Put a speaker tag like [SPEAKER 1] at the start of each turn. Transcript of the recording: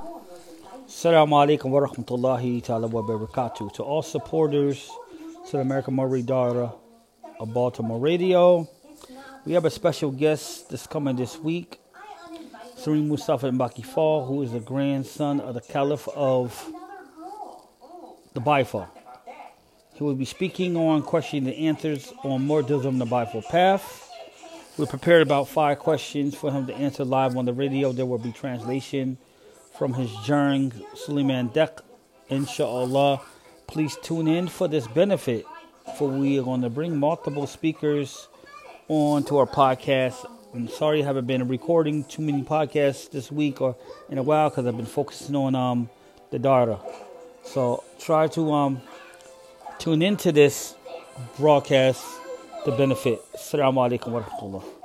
[SPEAKER 1] Assalamu alaikum wa rahmatullahi ta'ala wa barakatuh. To all supporters to the American Murray Daughter of Baltimore Radio, we have a special guest that's coming this week. Suri Mustafa Mbaki Fall, who is the grandson of the Caliph of the Baye Fall. He will be speaking on questioning the answers on Muridism, the Baye Fall path. We prepared about five questions for him to answer live on the radio. There will be translation from his journey, Suleiman Dek, inshallah. Please tune in for this benefit, for we are going to bring multiple speakers on to our podcast. I'm sorry I haven't been recording too many podcasts this week or in a while because I've been focusing on um, the data. So try to um, tune into this broadcast to benefit. Assalamu alaikum wa rahmatullah.